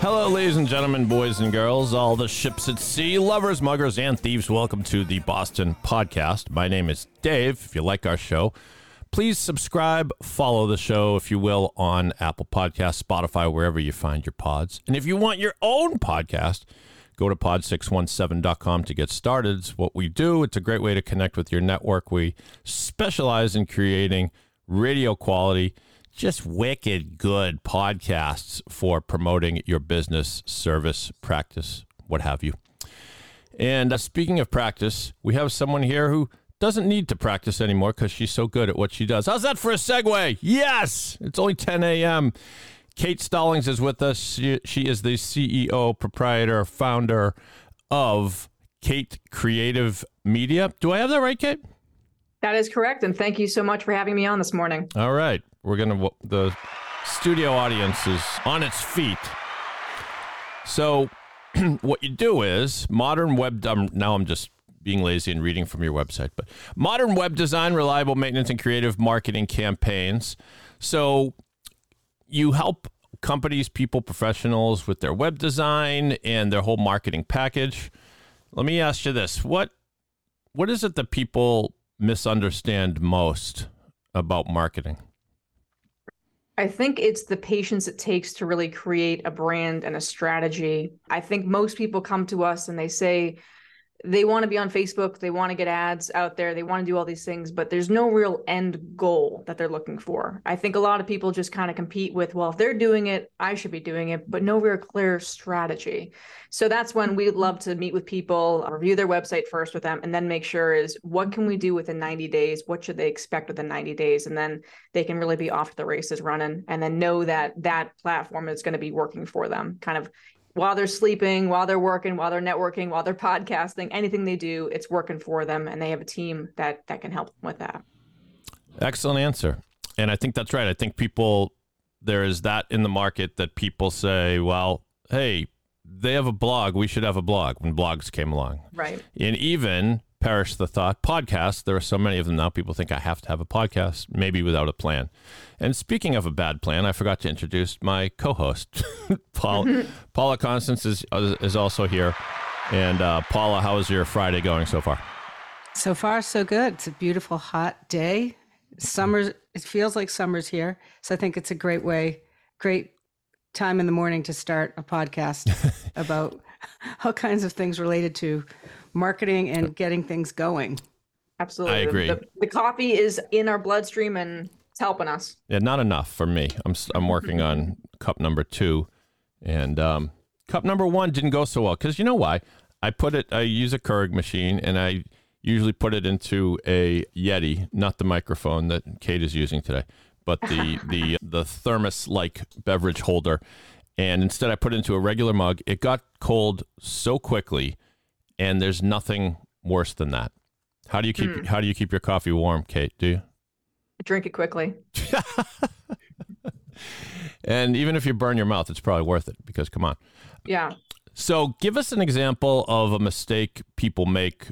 Hello, ladies and gentlemen, boys and girls, all the ships at sea, lovers, muggers, and thieves. Welcome to the Boston Podcast. My name is Dave. If you like our show, please subscribe, follow the show, if you will, on Apple Podcasts, Spotify, wherever you find your pods. And if you want your own podcast, go to pod617.com to get started. It's what we do. It's a great way to connect with your network. We specialize in creating radio quality, just wicked good podcasts for promoting your business, service, practice, what have you. And uh, speaking of practice, we have someone here who doesn't need to practice anymore because she's so good at what she does. How's that for a segue? Yes, it's only 10 a.m. Kate Stallings is with us. She, she is the CEO, proprietor, founder of Kate Creative Media. Do I have that right, Kate? That is correct. And thank you so much for having me on this morning. All right. We're going to, the studio audience is on its feet. So, what you do is modern web, um, now I'm just being lazy and reading from your website, but modern web design, reliable maintenance, and creative marketing campaigns. So, you help companies, people, professionals with their web design and their whole marketing package. Let me ask you this. What what is it that people misunderstand most about marketing? I think it's the patience it takes to really create a brand and a strategy. I think most people come to us and they say they want to be on Facebook, they want to get ads out there, they want to do all these things, but there's no real end goal that they're looking for. I think a lot of people just kind of compete with, well, if they're doing it, I should be doing it, but no real clear strategy. So that's when we love to meet with people, review their website first with them, and then make sure is what can we do within 90 days? What should they expect within 90 days? And then they can really be off the races running and then know that that platform is going to be working for them, kind of while they're sleeping, while they're working, while they're networking, while they're podcasting, anything they do, it's working for them, and they have a team that that can help them with that. Excellent answer. And I think that's right. I think people there is that in the market that people say, well, hey, they have a blog, we should have a blog when blogs came along. Right. And even perish the thought podcast. there are so many of them now people think I have to have a podcast, maybe without a plan. And speaking of a bad plan, I forgot to introduce my co-host. Paula, Paula Constance is is also here. And uh, Paula, how is your Friday going so far? So far, so good. It's a beautiful, hot day. Summer, it feels like summer's here. So I think it's a great way, great time in the morning to start a podcast about all kinds of things related to marketing and getting things going. Absolutely. I agree. The, the coffee is in our bloodstream and it's helping us. Yeah, not enough for me. I'm s- I'm working on cup number two, and um, cup number one didn't go so well because you know why? I put it. I use a Keurig machine, and I usually put it into a Yeti, not the microphone that Kate is using today, but the the the thermos like beverage holder. And instead, I put it into a regular mug. It got cold so quickly, and there's nothing worse than that. How do you keep hmm. How do you keep your coffee warm, Kate? Do you? Drink it quickly. And even if you burn your mouth, it's probably worth it because come on. Yeah. So, give us an example of a mistake people make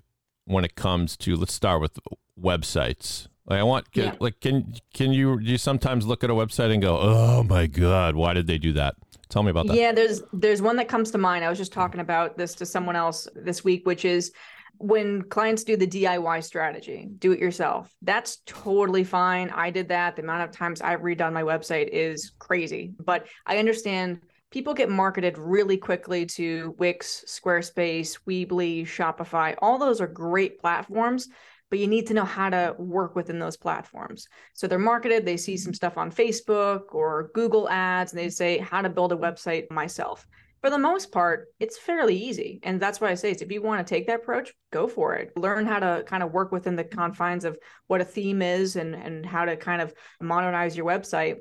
when it comes to. Let's start with websites. Like I want, can, Yeah. like, can can you do you sometimes look at a website and go, "Oh my god, why did they do that?" Tell me about that. Yeah, there's there's one that comes to mind. I was just talking about this to someone else this week, which is when clients do the DIY strategy, do it yourself. That's totally fine. I did that. The amount of times I've redone my website is crazy, but I understand people get marketed really quickly to Wix, Squarespace, Weebly, Shopify. All those are great platforms, but you need to know how to work within those platforms. So they're marketed, they see some mm-hmm. stuff on Facebook or Google ads, and they say how to build a website myself. for the most part, it's fairly easy. And that's why I say is if you want to take that approach, go for it. Learn how to kind of work within the confines of what a theme is and, and how to kind of modernize your website.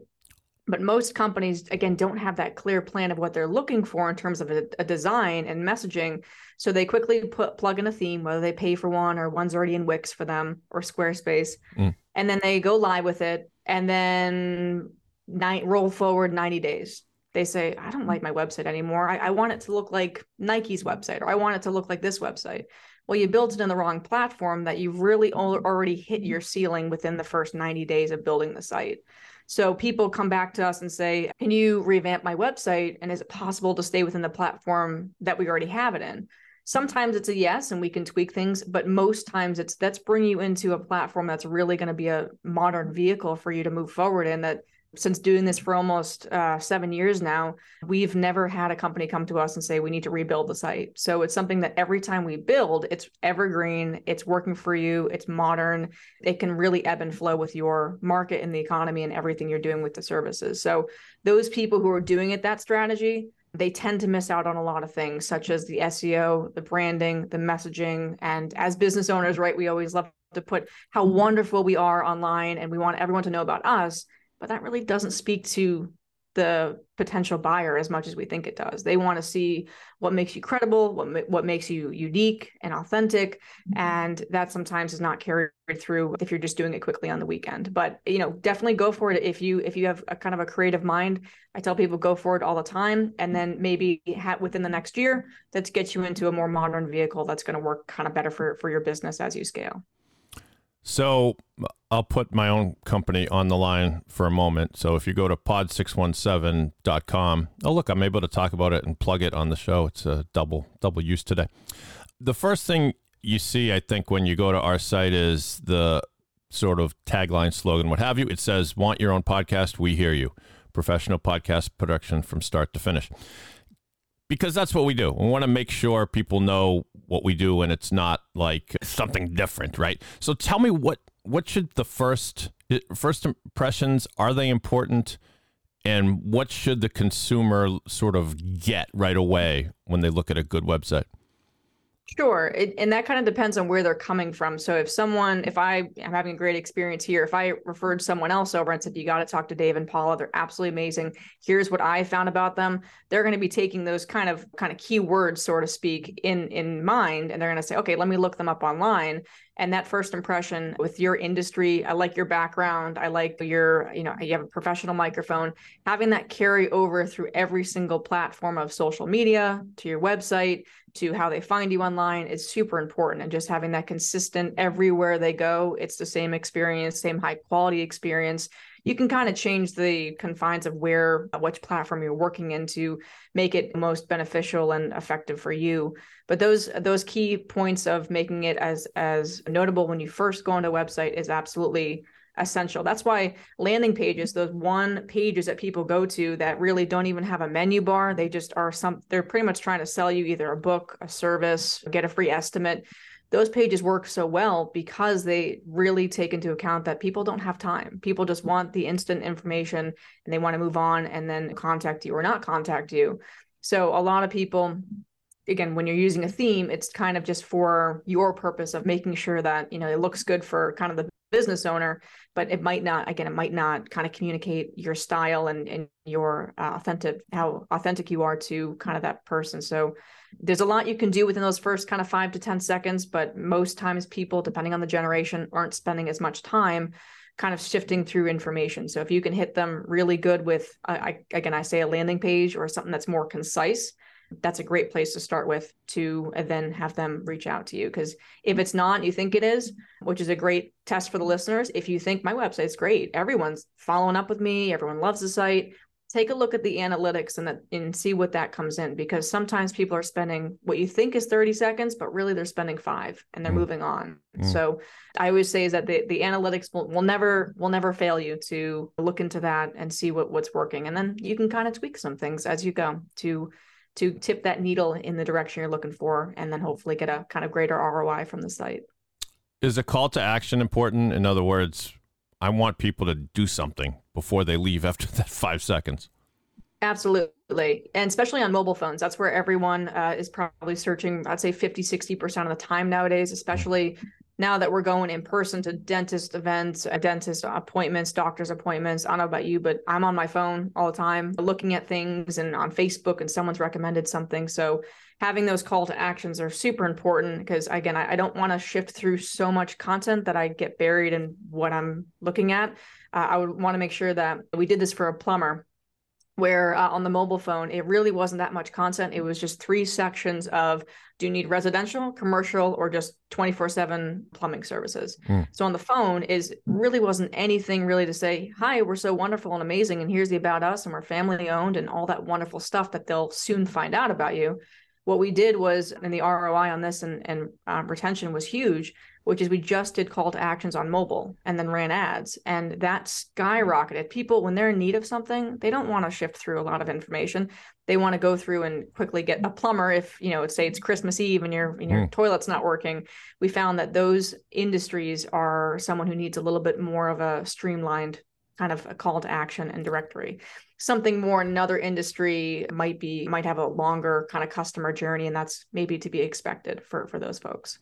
But most companies, again, don't have that clear plan of what they're looking for in terms of a, a design and messaging. So they quickly put plug in a theme, whether they pay for one or one's already in Wix for them or Squarespace, mm. and then they go live with it, and then night roll forward 90 days they say, I don't like my website anymore. I, I, want it to look like Nike's website, or I want it to look like this website. Well, you built it in the wrong platform that you've really already hit your ceiling within the first 90 days of building the site. So people come back to us and say, Can you revamp my website? And is it possible to stay within the platform that we already have it in? Sometimes it's a yes, and we can tweak things, but most times it's let's bring you into a platform that's really going to be a modern vehicle for you to move forward in that since doing this for almost uh, seven years now, we've never had a company come to us and say we need to rebuild the site. So it's something that every time we build, it's evergreen, it's working for you, it's modern, it can really ebb and flow with your market and the economy and everything you're doing with the services. So those people who are doing it that strategy, they tend to miss out on a lot of things, such as the SEO, the branding, the messaging. And as business owners, right, we always love to put how wonderful we are online and we want everyone to know about us but that really doesn't speak to the potential buyer as much as we think it does. They want to see what makes you credible, what what makes you unique and authentic, mm-hmm. and that sometimes is not carried through if you're just doing it quickly on the weekend. But you know, definitely go for it if you if you have a kind of a creative mind. I tell people go for it all the time, and then maybe within the next year, let's get you into a more modern vehicle that's going to work kind of better for for your business as you scale. So I'll put my own company on the line for a moment. So if you go to pod617.com, oh look, I'm able to talk about it and plug it on the show. It's a double double use today. The first thing you see, I think, when you go to our site is the sort of tagline, slogan, what have you. It says, "Want your own podcast? We hear you." Professional podcast production from start to finish because that's what we do. We want to make sure people know what we do and it's not like something different, right? So tell me what what should the first first impressions are they important and what should the consumer sort of get right away when they look at a good website? Sure. It, and that kind of depends on where they're coming from. So if someone, if I am having a great experience here, if I referred someone else over and said, you got to talk to Dave and Paula, they're absolutely amazing. Here's what I found about them. They're going to be taking those kind of kind of keywords, so to speak, in in mind. And they're going to say, okay, let me look them up online and that first impression with your industry i like your background. I like your you know you have a professional microphone. Having that carry over through every single platform of social media to your website to how they find you online is super important. And just having that consistent everywhere they go it's the same experience same high quality experience you can kind of change the confines of where uh, which platform you're working in to make it most beneficial and effective for you but those those key points of making it as as notable when you first go onto a website is absolutely essential. That's why landing pages, those one pages that people go to that really don't even have a menu bar, they just are some they're pretty much trying to sell you either a book, a service, get a free estimate those pages work so well because they really take into account that people don't have time. People just want the instant information and they want to move on and then contact you or not contact you. So a lot of people again when you're using a theme it's kind of just for your purpose of making sure that you know it looks good for kind of the business owner but it might not again it might not kind of communicate your style and, and your uh, authentic how authentic you are to kind of that person so there's a lot you can do within those first kind of five to 10 seconds, but most times people, depending on the generation, aren't spending as much time kind of shifting through information. So if you can hit them really good with, I, again, I say a landing page or something that's more concise, that's a great place to start with to uh, then have them reach out to you. Because if it's not, you think it is, which is a great test for the listeners. If you think my website's great, everyone's following up with me, everyone loves the site, take a look at the analytics and that and see what that comes in because sometimes people are spending what you think is 30 seconds but really they're spending five and they're mm. moving on mm. so i always say is that the, the analytics will, will never will never fail you to look into that and see what what's working and then you can kind of tweak some things as you go to to tip that needle in the direction you're looking for and then hopefully get a kind of greater roi from the site is a call to action important in other words I want people to do something before they leave after that five seconds. Absolutely. And especially on mobile phones, that's where everyone uh, is probably searching, I'd say 50, 60% of the time nowadays, especially now that we're going in person to dentist events, uh, dentist appointments, doctor's appointments. I don't know about you, but I'm on my phone all the time looking at things and on Facebook and someone's recommended something. So having those call to actions are super important because again, I, I don't want to shift through so much content that I get buried in what I'm looking at. Uh, I would want to make sure that we did this for a plumber where uh, on the mobile phone it really wasn't that much content it was just three sections of do you need residential commercial or just 24/7 plumbing services mm. so on the phone is really wasn't anything really to say hi we're so wonderful and amazing and here's the about us and we're family owned and all that wonderful stuff that they'll soon find out about you what we did was and the roi on this and, and uh, retention was huge which is we just did call to actions on mobile and then ran ads. And that skyrocketed. People, when they're in need of something, they don't want to shift through a lot of information. They want to go through and quickly get a plumber. If, you know, say it's Christmas Eve and your, and your mm. toilet's not working. We found that those industries are someone who needs a little bit more of a streamlined kind of a call to action and directory. Something more in another industry might be might have a longer kind of customer journey and that's maybe to be expected for for those folks.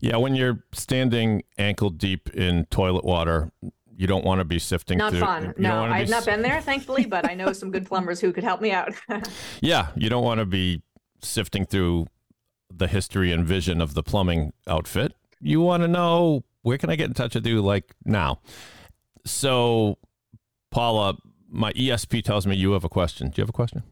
Yeah, when you're standing ankle deep in toilet water, you don't want to be sifting not through. fun. no i've not been there thankfully but i know some good plumbers who could help me out. Yeah you don't want to be sifting through the history and vision of the plumbing outfit. You want to know where can i get in touch with you like now so paula my esp tells me you have a question do you have a question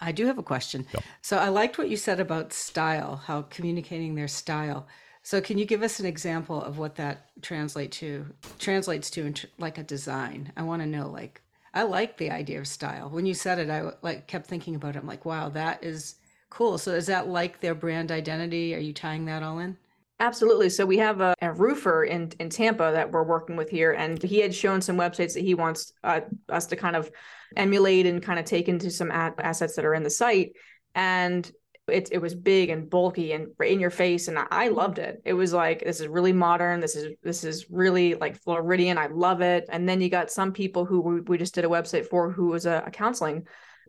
i do have a question yep. so i liked what you said about style how communicating their style so can you give us an example of what that translate to translates to in tr- like a design? I want to know like I like the idea of style. When you said it, I like kept thinking about it. I'm like, wow, that is cool. So is that like their brand identity? Are you tying that all in? Absolutely. So we have a, a, roofer in in Tampa that we're working with here, and he had shown some websites that he wants uh, us to kind of emulate and kind of take into some ad- assets that are in the site. And it, it was big and bulky and in your face and I loved it. It was like this is really modern. This is this is really like Floridian. I love it. And then you got some people who we, we just did a website for who was a, a counseling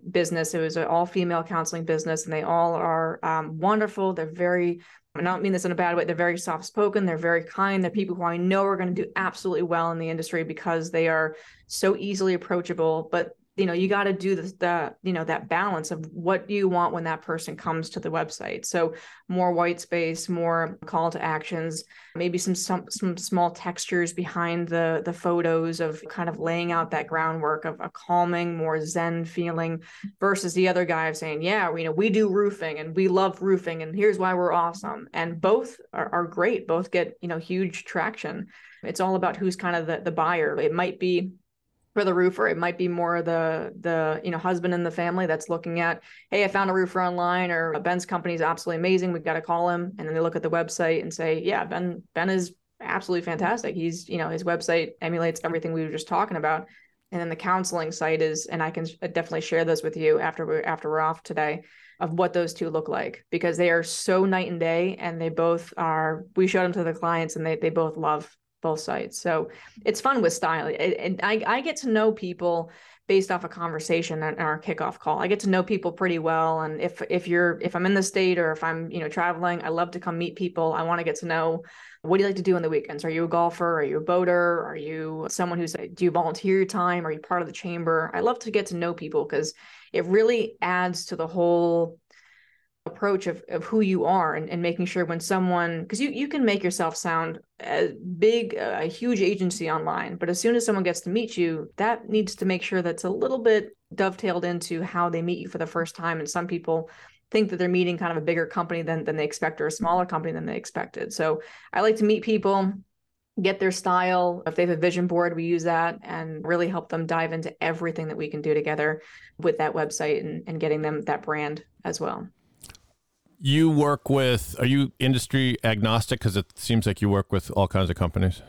business. It was an all female counseling business, and they all are um, wonderful. They're very I don't mean this in a bad way. They're very soft spoken. They're very kind. They're people who I know are going to do absolutely well in the industry because they are so easily approachable, but you know you got to do the, the you know that balance of what you want when that person comes to the website. So more white space more call to actions maybe some some, some small textures behind the the photos of kind of laying out that groundwork of a calming more zen feeling versus the other guy of saying yeah you know we do roofing and we love roofing and here's why we're awesome. And both are, are great. Both get you know huge traction. It's all about who's kind of the, the buyer. It might be for the roofer it might be more the the you know husband in the family that's looking at hey i found a roofer online or uh, ben's company is absolutely amazing we've got to call him and then they look at the website and say yeah ben ben is absolutely fantastic he's you know his website emulates everything we were just talking about and then the counseling site is and i can definitely share those with you after we're after we're off today of what those two look like because they are so night and day and they both are we showed them to the clients and they they both love both sides. So it's fun with style. And I, I get to know people based off a conversation at our kickoff call. I get to know people pretty well. And if if you're if I'm in the state or if I'm, you know, traveling, I love to come meet people. I want to get to know what do you like to do on the weekends? Are you a golfer? Are you a boater? Are you someone who's do you volunteer your time? Are you part of the chamber? I love to get to know people because it really adds to the whole approach of, of who you are and, and making sure when someone because you, you can make yourself sound a big a huge agency online but as soon as someone gets to meet you that needs to make sure that's a little bit dovetailed into how they meet you for the first time. And some people think that they're meeting kind of a bigger company than, than they expect or a smaller company than they expected. So i like to meet people get their style. If they have a vision board we use that and really help them dive into everything that we can do together with that website and, and getting them that brand as well you work with are you industry agnostic because it seems like you work with all kinds of companies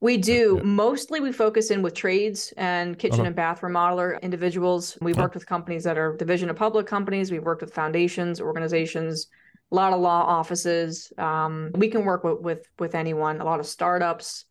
we do. Yeah. Mostly we focus in with trades and kitchen uh-huh. and bath remodeler individuals. We've worked with companies that are division of public companies. We've worked with foundations, organizations, a lot of law offices. Um, we can work with, with with anyone, a lot of startups,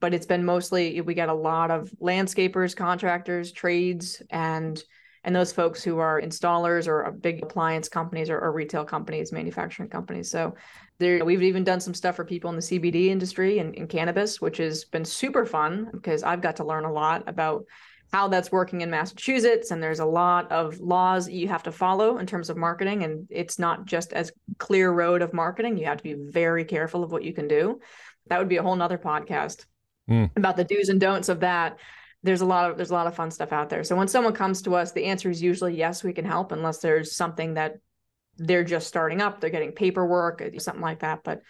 but it's been mostly we get a lot of landscapers, contractors, trades, and and those folks who are installers or big appliance companies or, or retail companies, manufacturing companies. So there, we've even done some stuff for people in the CBD industry and in cannabis, which has been super fun because I've got to learn a lot about how that's working in Massachusetts. And there's a lot of laws you have to follow in terms of marketing. And it's not just as clear road of marketing. You have to be very careful of what you can do. That would be a whole nother podcast mm. about the do's and don'ts of that. There's a lot of there's a lot of fun stuff out there. So when someone comes to us, the answer is usually yes, we can help, unless there's something that they're just starting up, they're getting paperwork, uh, something like that. But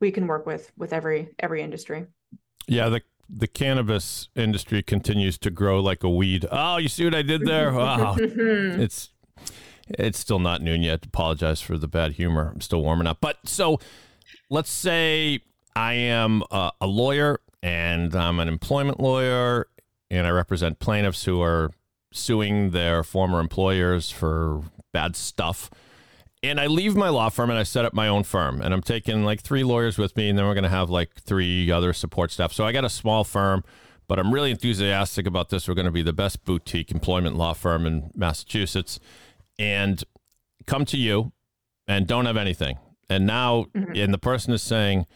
we can work with with every every industry. Yeah, the the cannabis industry continues to grow like a weed. Oh, you see what I did there? Wow. it's it's still not noon yet. Apologize for the bad humor. I'm still warming up. But so let's say I am a, a lawyer and I'm an employment lawyer and I represent plaintiffs who are suing their former employers for bad stuff. And I leave my law firm and I set up my own firm. And I'm taking like three lawyers with me, and then we're going to have like three other support staff. So I got a small firm, but I'm really enthusiastic about this. We're going to be the best boutique employment law firm in Massachusetts. And come to you and don't have anything. And now, mm-hmm. and the person is saying,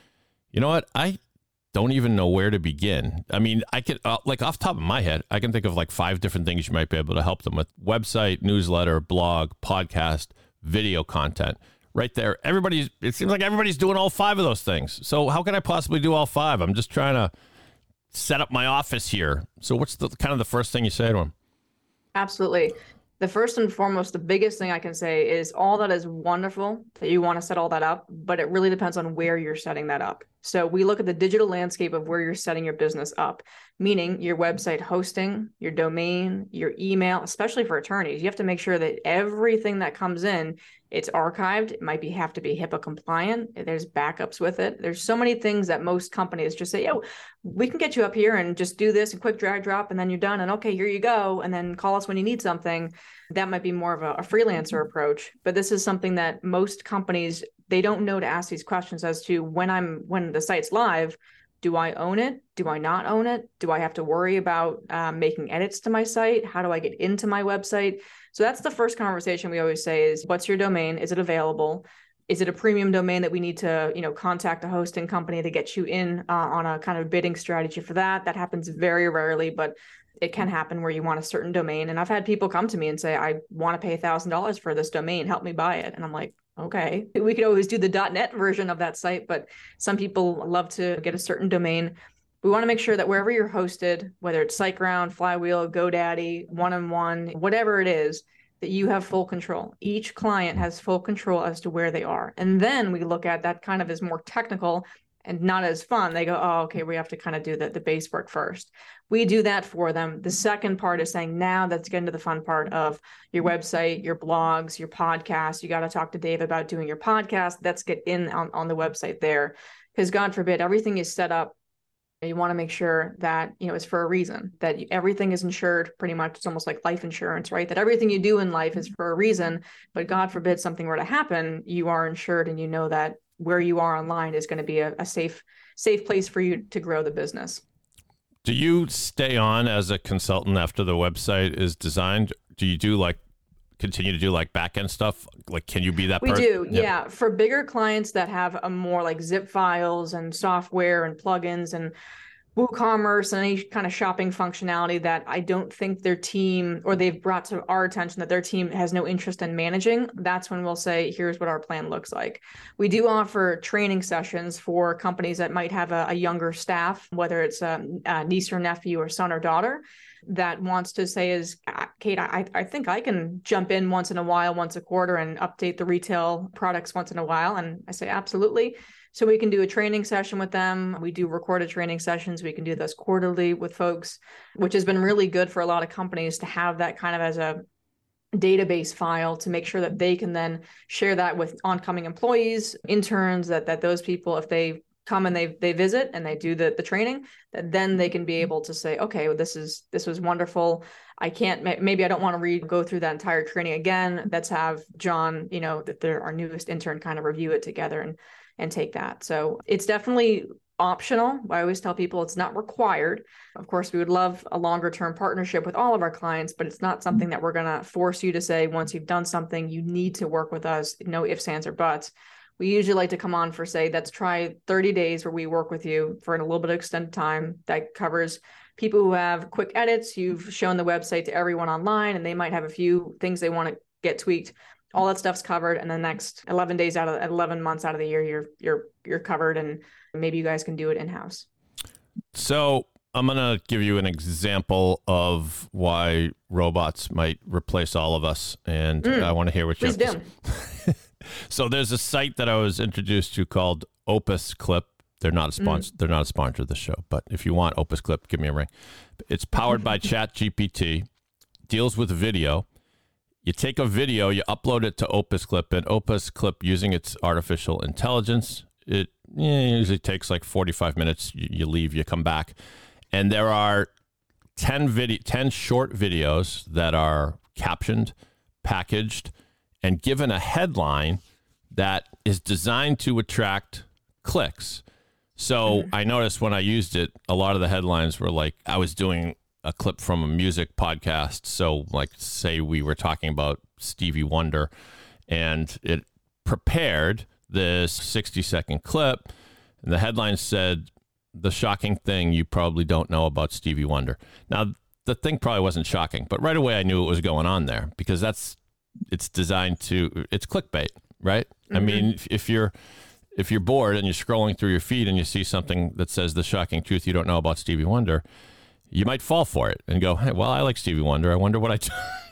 you know what? I don't even know where to begin. I mean, I could, uh, like, off top of my head, I can think of like five different things you might be able to help them with website, newsletter, blog, podcast video content right there. Everybody's, it seems like everybody's doing all five of those things. So how can I possibly do all five? I'm just trying to set up my office here. So what's the kind of the first thing you say to them? Absolutely. The first and foremost, the biggest thing I can say is all that is wonderful that you want to set all that up, but it really depends on where you're setting that up. So we look at the digital landscape of where you're setting your business up, meaning your website hosting, your domain, your email, especially for attorneys. You have to make sure that everything that comes in, it's archived. It might be have to be HIPAA compliant. There's backups with it. There's so many things that most companies just say, "Oh, we can get you up here and just do this and quick drag drop and then you're done and okay, here you go and then call us when you need something." That might be more of a, a freelancer mm-hmm. approach, but this is something that most companies they don't know to ask these questions as to when I'm when the site's live. Do I own it? Do I not own it? Do I have to worry about um, making edits to my site? How do I get into my website? So that's the first conversation we always say is what's your domain? Is it available? Is it a premium domain that we need to, you know, contact a hosting company to get you in uh, on a kind of bidding strategy for that? That happens very rarely, but it can happen where you want a certain domain. And I've had people come to me and say, I want to pay a thousand dollars for this domain. Help me buy it. And I'm like, okay. We could always do the. net version of that site but some people love to get a certain domain. We want to make sure that wherever you're hosted whether it's siteground flywheel godaddy one-on-one whatever it is that you have full control. Each client has full control as to where they are. And then we look at that kind of as more technical and not as fun they go oh okay we have to kind of do the, the base work first. We do that for them. The second part is saying now let's get into the fun part of your mm-hmm. website your blogs your podcast. You got to talk to dave about doing your podcast. Let's get in on, on the website there. Because god forbid everything is set up you want to make sure that you know it's for a reason that everything is insured pretty much. It's almost like life insurance right? That everything you do in life is mm-hmm. for a reason but god forbid something were to happen you are insured and you know that where you are online is going to be a, a safe safe place for you to grow the business. Do you stay on as a consultant after the website is designed? Do you do like continue to do like back end stuff? Like, can you be that? We do, yeah. yeah. For bigger clients that have a more like zip files and software and plugins and WooCommerce and any kind of shopping functionality that I don't think their team or they've brought to our attention that their team has no interest in managing, that's when we'll say, here's what our plan looks like. We do offer training sessions for companies that might have a, a younger staff, whether it's a, a, niece or nephew or son or daughter that wants to say is Kate, I, I think I can jump in once in a while, once a quarter and update the retail products once in a while. And I say, absolutely so we can do a training session with them. We do recorded training sessions. We can do those quarterly with folks, which has been really good for a lot of companies to have that kind of as a database file to make sure that they can then share that with oncoming employees, interns, that that those people, if they come and they they visit and they do the the training, that then they can be mm-hmm. able to say, okay, well, this is this was wonderful. I can't maybe I don't want to read go through that entire training again. Let's have John, you know, that they're our newest intern kind of review it together and and take that. So it's definitely optional. I always tell people it's not required. Of course, we would love a longer term partnership with all of our clients, but it's not mm-hmm. something that we're going to force you to say once you've done something, you need to work with us. No ifs, ands, or buts. We usually like to come on for say, let's try 30 days where we work with you for a little bit of extended time that covers people who have quick edits. You've mm-hmm. shown the website to everyone online, and they might have a few things they want to get tweaked all that stuff's covered and the next 11 days out of 11 months out of the year you're you're you're covered and maybe you guys can do it in house so i'm going to give you an example of why robots might replace all of us and mm. i want to hear what you do. so there's a site that i was introduced to called opus clip they're not a sponsor mm. they're not a sponsor of the show but if you want opus clip give me a ring it's powered by chat gpt deals with video you take a video, you upload it to Opus Clip, and Opus Clip, using its artificial intelligence, it yeah, usually takes like 45 minutes. You, you, leave, you come back, and there are 10 video, 10 short videos that are captioned, packaged, and given a headline that is designed to attract clicks. So mm-hmm. I noticed when I used it, a lot of the headlines were like I was doing a clip from a music podcast. So, like, say we were talking about Stevie Wonder, and it prepared this 60 second clip. And the headline said, The shocking thing you probably don't know about Stevie Wonder. Now, the thing probably wasn't shocking, but right away I knew what was going on there because that's it's designed to it's clickbait, right? Mm-hmm. I mean, if, if you're if you're bored and you're scrolling through your feed and you see something that says the shocking truth you don't know about Stevie Wonder, you might fall for it and go, hey, well, I like Stevie Wonder. I wonder what I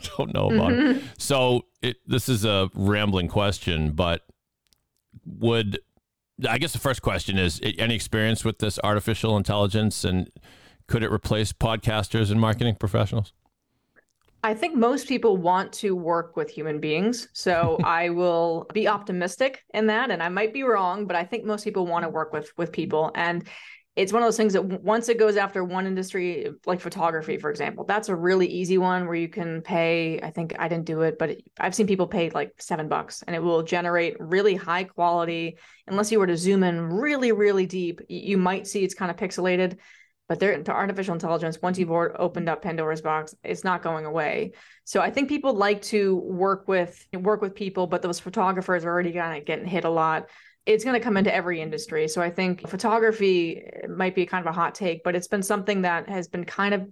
don't know about mm-hmm. So it, this is a rambling question, but would I guess the first question is any experience with this artificial intelligence and could it replace podcasters and marketing professionals? I think most people want to work with human beings. So I will be optimistic in that and I might be wrong, but I think most people want to work with with people and it's one of those things that once it goes after one industry like photography for example that's a really easy one where you can pay i think i didn't do it but i've seen people pay like seven bucks and it will generate really high quality. Unless you were to zoom in really really deep you might see it's kind of pixelated but there to artificial intelligence once you've opened up pandora's box it's not going away. So i think people like to work with work with people but those photographers are already kind of getting hit a lot it's going to come into every industry. So I think photography might be kind of a hot take, but it's been something that has been kind of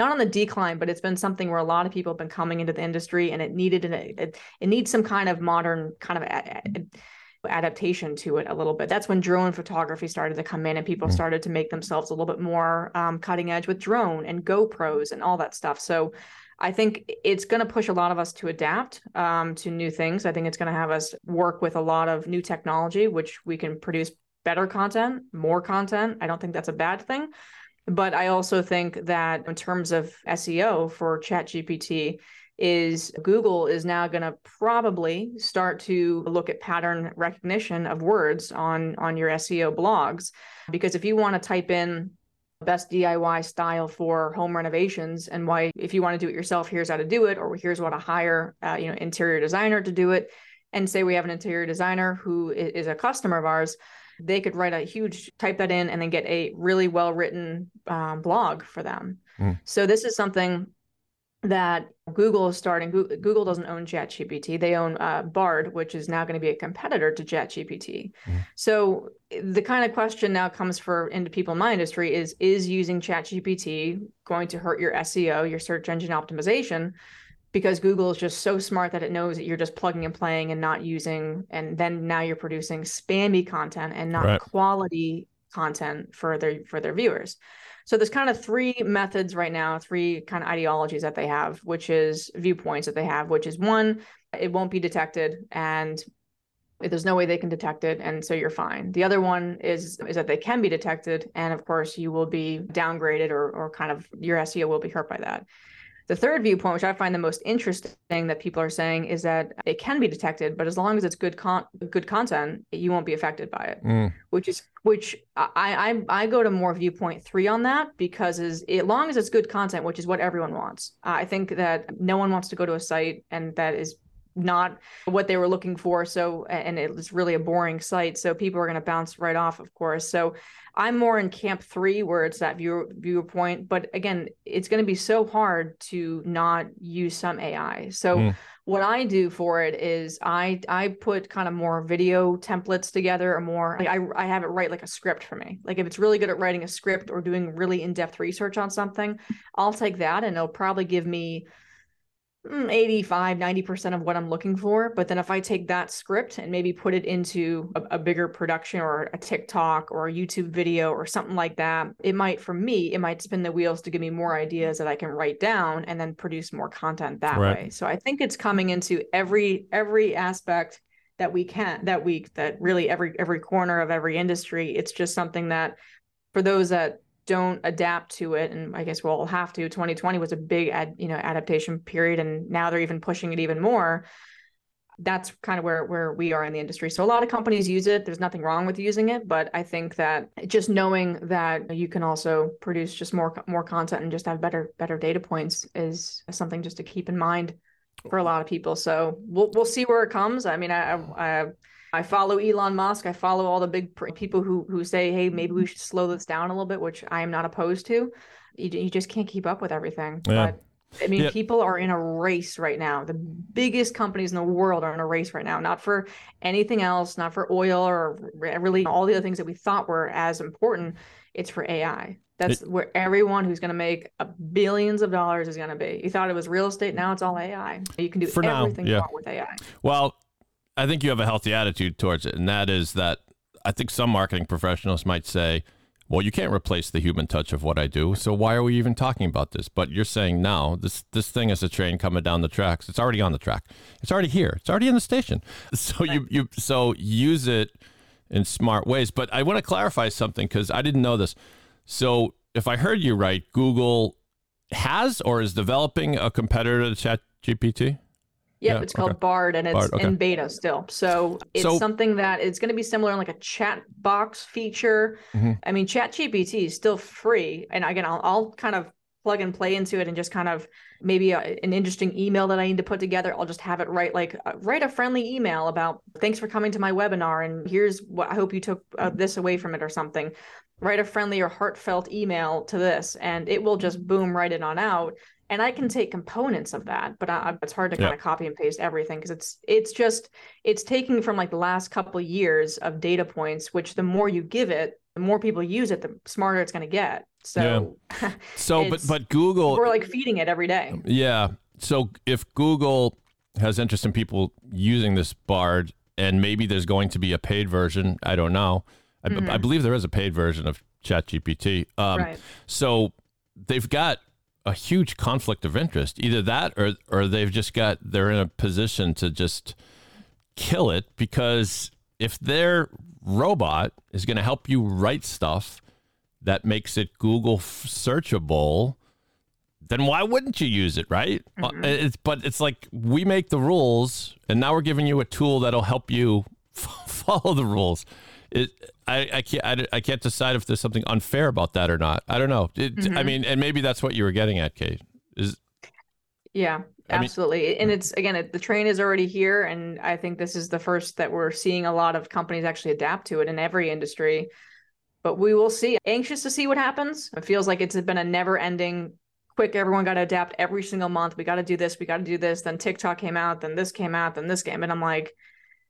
not on the decline, but it's been something where a lot of people have been coming into the industry and it needed an, it, it needs some kind of modern kind of a, a, adaptation to it a little bit. That's when drone photography started to come in and people mm. started to make themselves a little bit more um, cutting edge with drone and GoPros and all that stuff. So I think it's going to push a lot of us to adapt um, to new things. I think it's going to have us work with a lot of new technology, which we can produce better content, more content. I don't think that's a bad thing. But I also think that in terms of SEO for ChatGPT, is Google is now going to probably start to look at pattern recognition of words on on your SEO blogs because if you want to type in best DIY style for home renovations and why if you want to do it yourself here's how to do it or here's what to hire uh, you know interior designer to do it and say we have an interior designer who is a customer of ours they could write a huge type that in and then get a really well written um, blog for them mm. so this is something that Google is starting. Google doesn't own ChatGPT; they own uh, Bard, which is now going to be a competitor to ChatGPT. Mm-hmm. So the kind of question now comes for into people in my industry is: Is using ChatGPT going to hurt your SEO, your search engine optimization? Because Google is just so smart that it knows that you're just plugging and playing and not using, and then now you're producing spammy content and not right. quality content for their for their viewers. So there's kind of three methods right now, three kind of ideologies that they have, which is viewpoints that they have, which is one, it won't be detected and there's no way they can detect it and so you're fine the other one is is that they can be detected and of course you will be downgraded or or kind of your seo will be hurt by that the third viewpoint, which I find the most interesting that people are saying, is that it can be detected, but as long as it's good con- good content, you won't be affected by it. Mm. Which is which I, I I go to more viewpoint three on that because as, as long as it's good content, which is what everyone wants. I think that no one wants to go to a site and that is not what they were looking for. So, and it was really a boring site. So people are going to bounce right off, of course. So I'm more in camp three where it's that viewer viewer point. But again, it's going to be so hard to not use some AI. So mm. what I do for it is I I put kind of more video templates together or more like I I have it write like a script for me. Like if it's really good at writing a script or doing really in-depth research on something, I'll take that and it'll probably give me Mm, 85 90% of what i'm looking for but then if i take that script and maybe put it into a, a, bigger production or a tiktok or a youtube video or something like that it might for me it might spin the wheels to give me more ideas that i can write down and then produce more content that right. way so i think it's coming into every every aspect that we can that week that really every every corner of every industry it's just something that for those that don't adapt to it and i guess we'll have to. 2020 was a big ad, you know adaptation period and now they're even pushing it even more. That's kind of where where we are in the industry. So a lot of companies use it. There's nothing wrong with using it but i think that just knowing that you can also produce just more more content and just have better better data points is something just to keep in mind for a lot of people. So we'll we'll see where it comes. I mean i, I I follow Elon Musk. I follow all the big people who who say, "Hey, maybe we mm-hmm. should slow this down a little bit," which I am not opposed to. You, you just can't keep up with everything. Yeah. But I mean, yeah. people are in a race right now. The biggest companies in the world are in a race right now, not for anything else, not for oil or really all the other things that we thought were as important. It's for AI. That's it, where everyone who's going to make billions of dollars is going to be. You thought it was real estate, now it's all AI. You can do everything now, yeah. you want with AI. Well, I think you have a healthy attitude towards it, and that is that I think some marketing professionals might say, "Well, you can't replace the human touch of what I do, so why are we even talking about this?" But you're saying now this this thing is a train coming down the tracks. It's already on the track. It's already here. It's already in the station. So you you so use it in smart ways. But I want to clarify something because I didn't know this. So if I heard you right, Google has or is developing a competitor to ChatGPT. Yep, yeah, it's called okay. Bard and it's Bard, okay. in beta still. So it's so, something that it's going to be similar in like a chat box feature. Mm-hmm. I mean, Chat GPT is still free. And again, I'll, I'll kind of plug and play into it and just kind of maybe a, an interesting email that I need to put together. I'll just have it write like uh, write a friendly email about thanks for coming to my webinar and here's what I hope you took uh, this away from it or something. Write a friendly or heartfelt email to this and it will just boom right it on out and I can take components of that, but I, it's hard to kind of copy and paste everything because it's it's just it's taking from like the last couple years of data points, which the more you give it, the more people use it, the smarter it's going to get. So, yeah. so but but Google, we're like feeding it every day. Yeah. So if Google has interest in people using this Bard, and maybe there's going to be a paid version, I don't know. I, mm-hmm. I believe there is a paid version of ChatGPT. Um, right. So they've got a huge conflict of interest. Either that or or they've just got they're in a position to just kill it because if their robot is going to help you write stuff that makes it Google searchable, then why wouldn't you use it, right? Uh, mm-hmm. It's, but it's like we make the rules, and now we're giving you a tool that'll help you follow the rules. It, I, I can't I, I, can't decide if there's something unfair about that or not. I don't know. It, mm-hmm. I mean, and maybe that's what you were getting at, Kate. Is yeah, absolutely. I mean, and it's again, it, the train is already here, and I think this is the first that we're seeing a lot of companies actually adapt to it in every industry. But we will see. Anxious to see what happens. It feels like it's been a never-ending quick everyone got to adapt every single month we got to do this we got to do this then tiktok came out then this came out then this came and i'm like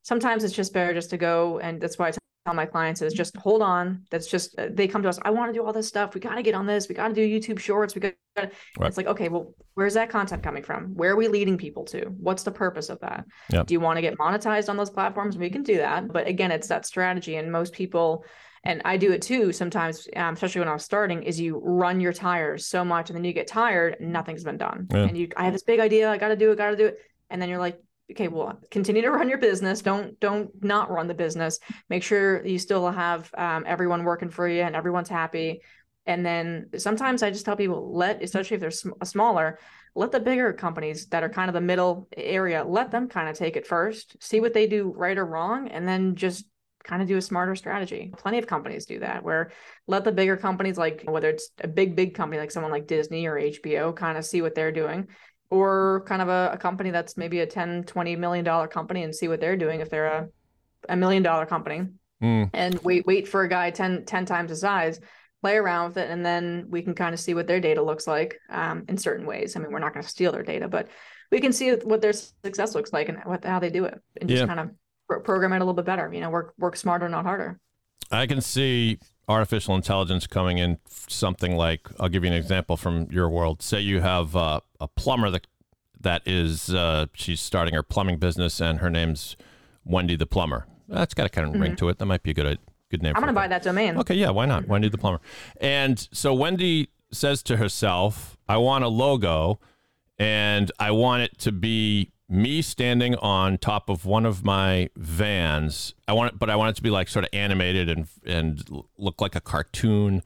sometimes it's just better just to go and that's why I tell my clients is just hold on. That's just uh, they come to us i want to do all this stuff. We got to get on this. We got to do youtube shorts. We got right. it's like okay well where's that content coming from? Where are we leading people to? What's the purpose of that? Yep. do you want to get monetized on those platforms? We can do that. But again it's that strategy. And most people and I do it too sometimes, um, especially when I was starting, is you run your tires so much and then you get tired, nothing's been done. Yeah. And you, I have this big idea, I got to do it, got to do it. And then you're like, okay well continue to run your business. Don't don't not run the business. Make sure you still have um, everyone working for you and everyone's happy. And then sometimes i just tell people let especially if they're sm- smaller let the bigger companies that are kind of the middle area let them kind of take it first see what they do right or wrong and then just kind of do a smarter strategy. Plenty of companies do that where let the bigger companies like whether it's a big big company like someone like disney or hbo kind of see what they're doing or kind of a, a company that's maybe a 10 20 million dollar company and see what they're doing if they're a, a million dollar company Mm. and wait wait for a guy 10, 10 times the size play around with it and then we can kind of see what their data looks like um, in certain ways i mean we're not going to steal their data but we can see what their success looks like and what how they do it and just Yeah. kind of pro- program it a little bit better you know work work smarter not harder I can see artificial intelligence coming in something like I'll give you an example from your world. Say you have uh, a plumber that that is uh, she's starting her plumbing business and her name's Wendy the plumber. That's got a kind of ring to it. That might be a good good name. i'm for going to a buy that domain Okay, yeah, why not? Wendy the plumber. And so Wendy says to herself, I want a logo and I want it to be me standing on top of one of my vans. I want it, but I want it to be like sort of animated and and look like a cartoon.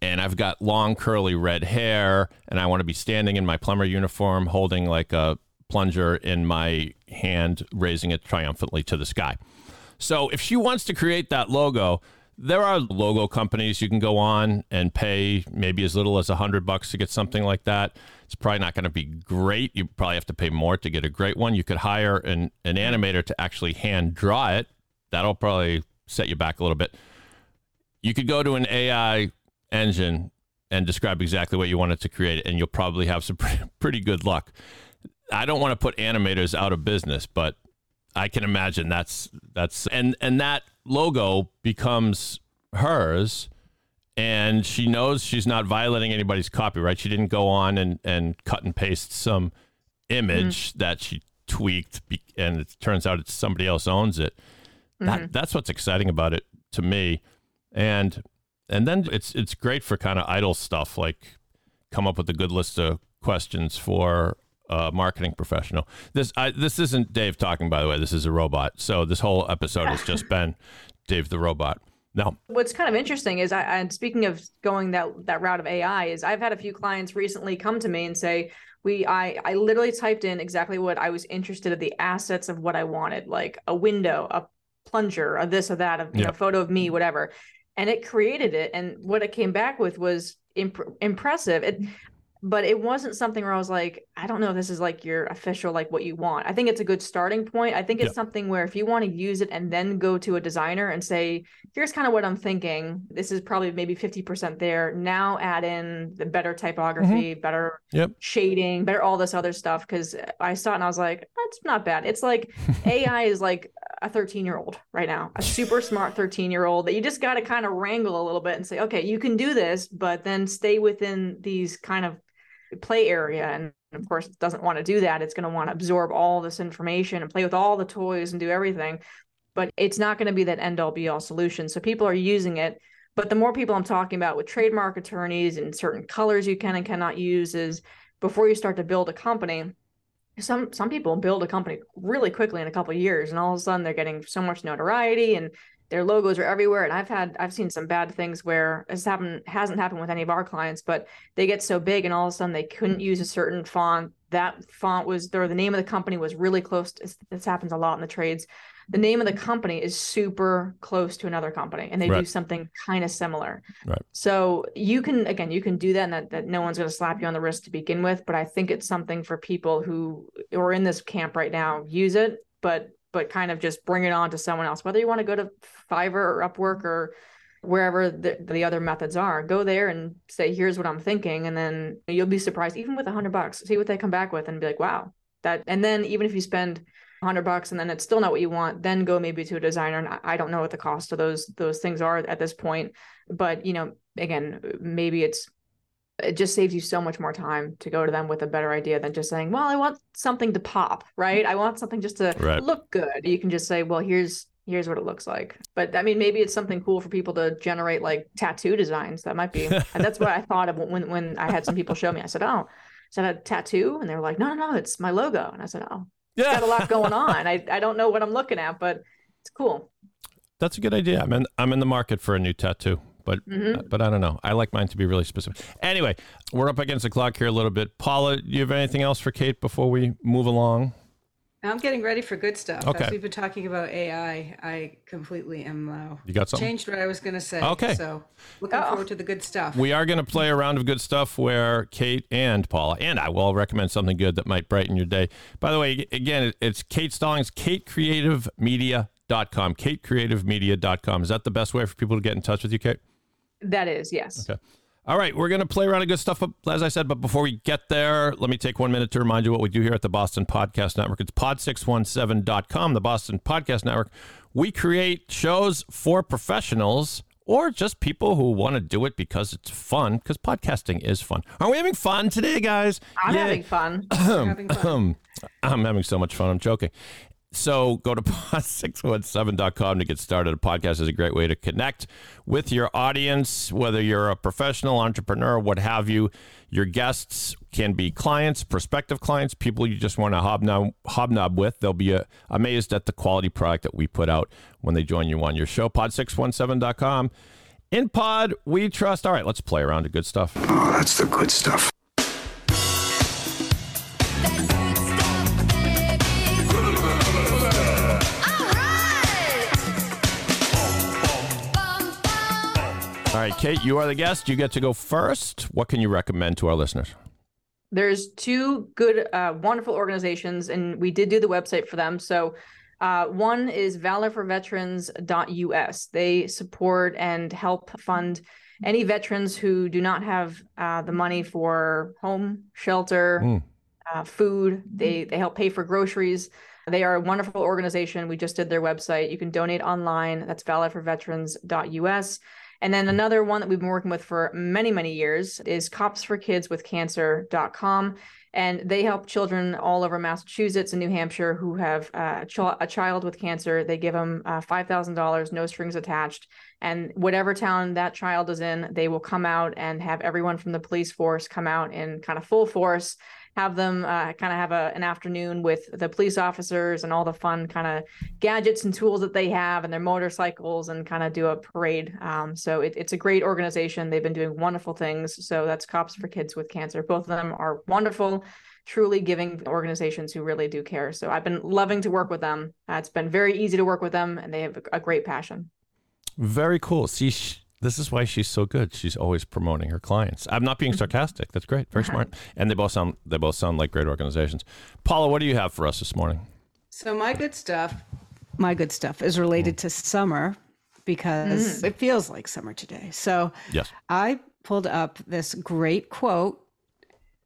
And I've got long curly red hair, and I want to be standing in my plumber uniform, holding like a plunger in my hand, raising it triumphantly to the sky. So if she wants to create that logo, there are logo companies you can go on and pay maybe as little as a hundred bucks to get something like that. It's probably not going to be great. You probably have to pay more to get a great one. You could hire an, an animator to actually hand draw it. That'll probably set you back a little bit. You could go to an AI engine and describe exactly what you want it to create, and you'll probably have some pretty, pretty good luck. I don't want to put animators out of business, but I can imagine that's that's and and that logo becomes hers and she knows she's not violating anybody's copyright. She didn't go on and and cut and paste some image mm-hmm. that she tweaked be- and it turns out it's somebody else owns it. That mm-hmm. that's what's exciting about it to me. And and then it's it's great for kind of idle stuff like come up with a good list of questions for a marketing professional. This I, this isn't Dave talking, by the way. This is a robot. So this whole episode has just been Dave the robot. Now, what's kind of interesting is I and speaking of going that that route of AI is I've had a few clients recently come to me and say we I I literally typed in exactly what I was interested in the assets of what I wanted like a window a plunger a this or that a you Yeah. know photo of me whatever. And it created it. And what it came back with was imp- impressive. It but it wasn't something where I was like, I don't know if this is like your official, like what you want. I think it's a good starting point. I think it's Yeah. something where if you want to use it and then go to a designer and say, here's kind of what I'm thinking. This is probably maybe 50% there. Now add in the better mm-hmm. typography, better Yep. shading, better all this other stuff. Cause I saw it and I was like, that's not bad. It's like AI is like a 13 year old right now, a super smart 13 year old that you just got to kind of wrangle a little bit and say, okay, you can do this, but then stay within these kind of play area. And of course, it doesn't want to do that. It's going to want to absorb all this information and play with all the toys and do everything. But it's not going to be that end all be all solution. So people are using it. But the more people I'm talking about with trademark attorneys and certain colors you can and cannot use is before you start to build a company, some some people build a company really quickly in a couple years and all of a sudden they're getting so much notoriety and their logos are everywhere and i've had i've seen some bad things where this happened hasn't happened with any of our clients but they get so big and all of a sudden they couldn't use a certain font. That font was or the name of the company was really close to, this happens a lot in the trades. The name of the company is super close to another company and they do something kind of similar. Right. so you can again you can do that and that, that no one's going to slap you on the wrist to begin with but i think it's something for people who are in this camp right now use it but but kind of just bring it on to someone else whether you want to go to fiverr or upwork or wherever the, the other methods are go there and say here's what i'm thinking and then you'll be surprised even with a hundred bucks see what they come back with and be like wow that and then even if you spend a hundred bucks and then it's still not what you want then go maybe to a designer and I don't know what the cost of those those things are at this point but you know again maybe it's it just saves you so much more time to go to them with a better idea than just saying well i want something to pop right? I want something just to Right. look good. You can just say well here's here's what it looks like. But i mean maybe it's something cool for people to generate like tattoo designs. That might be and that's what i thought of when when i had some people show me. I said oh is that a tattoo? And they were like no no no it's my logo. And i said oh yeah, got a lot going on. I i don't know what i'm looking at but it's cool. That's a good idea. I'm in I'm in the market for a new tattoo, but Mhm. but I don't know. I like mine to be really specific. Anyway, we're up against the clock here a little bit. Paula, do you have anything else for Kate before we move along? I'm getting ready for good stuff. Okay. As we've been talking about AI, I completely am now. You got something? Changed what I was going to say. Okay. So looking Oh. forward to the good stuff. We are going to play a round of good stuff where Kate and Paula and I will recommend something good that might brighten your day. By the way, again, it's Kate Stallings, katecreativemedia.com. Katecreativemedia.com. Is that the best way for people to get in touch with you, Kate? That is, yes. Okay. All right, we're going to play around of good stuff, as I said. But before we get there, let me take one minute to remind you what we do here at the Boston Podcast Network. It's pod617.com, the Boston Podcast Network. We create shows for professionals or just people who want to do it because it's fun, because podcasting is fun. Are we having fun today, guys? I'm Yay. having fun. I'm Having fun. I'm having so much fun. I'm joking. So go to pod617.com to get started. A podcast is a great way to connect with your audience, whether you're a professional, entrepreneur, what have you. Your guests can be clients, prospective clients, people you just want to hobnob, hobnob with. They'll be uh, amazed at the quality product that we put out when they join you on your show. Pod617.com. In Pod, we trust. All right, let's play around to good stuff. Oh, that's the good stuff. All right, Kate, you are the guest. You get to go first. What can you recommend to our listeners? There's two good, uh, wonderful organizations, and we did do the website for them. So, uh, one is valorforveterans.us. They support and help fund any veterans who do not have uh, the money for home, shelter, Mm. uh, food. They they help pay for groceries. They are a wonderful organization. We just did their website. You can donate online. That's valorforveterans.us. And then another one that we've been working with for many, many years is copsforkidswithcancer.com. And they help children all over Massachusetts and New Hampshire who have uh, a, ch- a child with cancer. They give them uh, $5,000, no strings attached. And whatever town that child is in, they will come out and have everyone from the police force come out in kind of full force have them uh, kind of have a, an afternoon with the police officers and all the fun kind of gadgets and tools that they have and their motorcycles and kind of do a parade. Um, so it, it's a great organization. They've been doing wonderful things. So that's Cops for Kids with Cancer. Both of them are wonderful, truly giving organizations who really do care. So I've been loving to work with them. Uh, it's been very easy to work with them and they have a, great passion. Very cool. Sh- this is why she's so good. She's always promoting her clients. I'm not being sarcastic. That's great. Very uh-huh. smart. And they both sound they both sound like great organizations. Paula, what do you have for us this morning? So my good stuff, my good stuff is related mm. to summer because mm. it feels like summer today. So Yes. I pulled up this great quote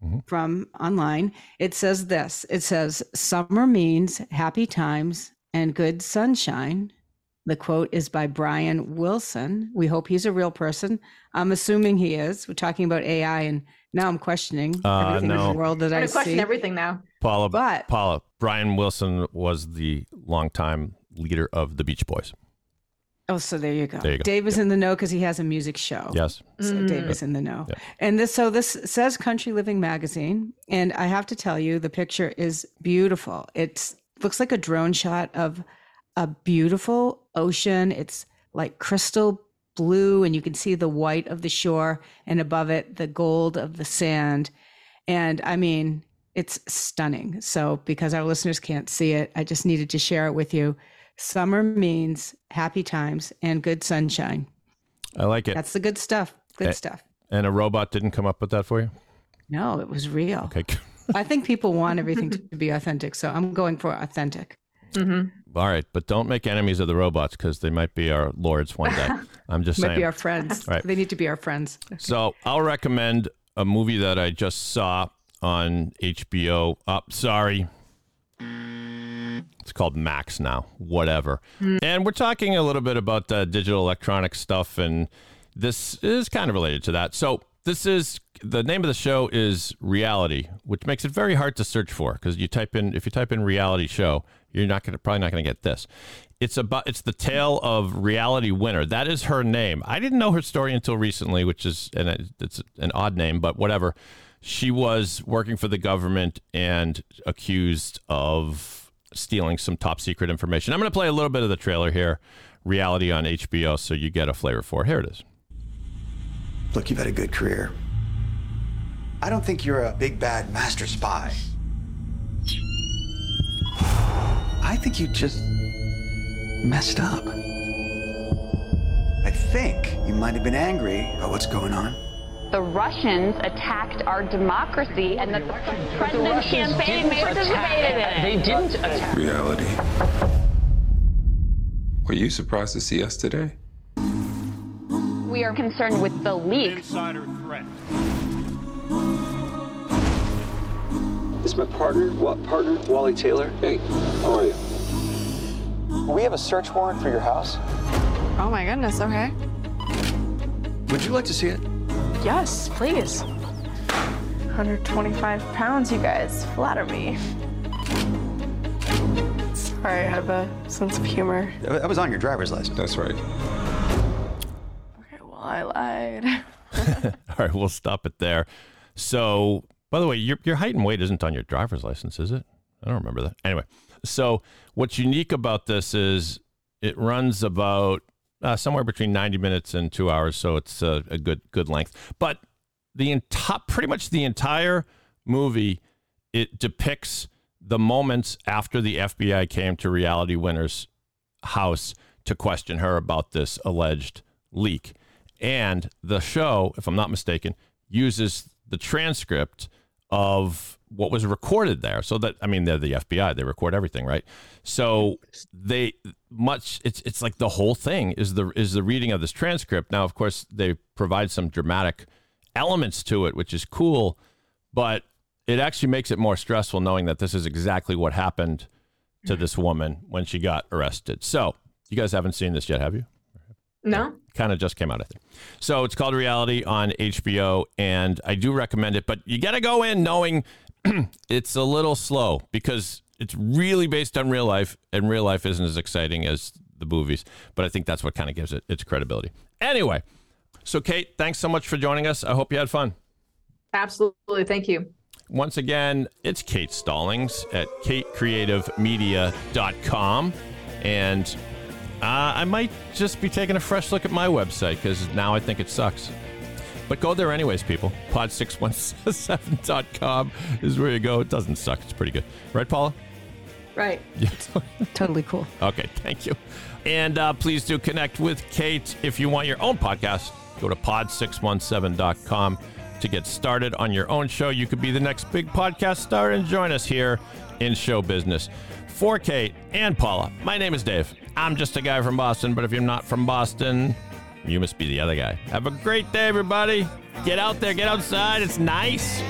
mm-hmm. from online. It says this. It says summer means happy times and good sunshine. The quote is by Brian Wilson. We hope he's a real person. I'm assuming he is. We're talking about AI and now I'm questioning Uh, everything in no. the world that I'm I going question see. everything now. Paula But- Paula, Brian Wilson was the longtime leader of the Beach Boys. Oh, so there you go. There you go. Dave is in the know because he has a music show. Yes. So Dave is in the know. Yeah. And this, so this says Country Living Magazine, and I have to tell you, the picture is beautiful. It looks like a drone shot of a beautiful ocean. It's like crystal blue, and you can see the white of the shore, and above it, the gold of the sand. And I mean, it's stunning. So, because our listeners can't see it, I just needed to share it with you. Summer means happy times and good sunshine. I like it. That's the good stuff. Good Eh. stuff. and a robot didn't come up with that for you? No, it was real. Okay. I think people want everything to be authentic, so I'm going for authentic. hmm All right, but don't make enemies of the robots because they might be our lords one day. I'm just Might saying. be our friends. Right. They need to be our friends. So I'll recommend a movie that I just saw on HBO. Up, sorry. It's called Max now, whatever. And we're talking a little bit about uh, digital electronic stuff, and this is kind of related to that. So this is the name of the show is Reality, which makes it very hard to search for because you type in if you type in reality show, you're not going to probably not going to get this. It's about it's the tale of reality winner. That is her name. I didn't know her story until recently, which is and it's an odd name, but whatever. She was working for the government and accused of stealing some top secret information. I'm going to play a little bit of the trailer here. Reality on HBO, so you get a flavor for it. Here it is. Look, you've had a good career. I don't think you're a big bad master spy. I think you just messed up. I think you might have been angry about what's going on. the Russians attacked our democracy and that the president's campaign participated in it. They didn't attack. Reality. Were you surprised to see us today? We are concerned with the leak. Insider threat. This is my partner, what partner, Wally Taylor. Hey, how are you? We have a search warrant for your house. Oh my goodness, okay. Would you like to see it? Yes, please. 125 pounds, you guys. Flatter me. Sorry, I have a sense of humor. That was on your driver's license. That's right. Okay, well, I lied. All right, we'll stop it there. So, by the way, your your height and weight isn't on your driver's license, is it? I don't remember that. Anyway, so what's unique about this is it runs about uh, somewhere between 90 minutes and two hours, so it's a, a good good length. But the entire, pretty much the entire movie, it depicts the moments after the FBI came to Reality Winner's house to question her about this alleged leak. And the show, if I'm not mistaken, uses the transcript of what was recorded there. So that I mean they're the FBI, they record everything, right? So they much it's it's like the whole thing is the is the reading of this transcript. Now, of course, they provide some dramatic elements to it, which is cool, but it actually makes it more stressful knowing that this is exactly what happened to this woman when she got arrested. So, you guys haven't seen this yet, have you? No? Kind of just came out, I think. So it's called Reality on HBO, and I do recommend it. But you got to go in knowing it's a little slow because it's really based on real life, and real life isn't as exciting as the movies. But I think that's what kind of gives it its credibility. Anyway, so Kate, thanks so much for joining us. I hope you had fun. Absolutely. Thank you. Once again, it's Kate Stallings at katecreativemedia.com. And uh, I might just be taking a fresh look at my website because now I think it sucks. But go there anyways, people. Pod617.com is where you go. It doesn't suck. It's pretty good. Right, Paula? Right. Yeah. Totally cool. okay, thank you. And uh, please do connect with Kate if you want your own podcast. Go to pod617.com to get started on your own show. You could be the next big podcast star and join us here in show business. For Kate and Paula, my name is Dave. I'm just a guy from Boston, but if you're not from Boston, you must be the other guy. Have a great day, everybody. Get out there, get outside. It's nice.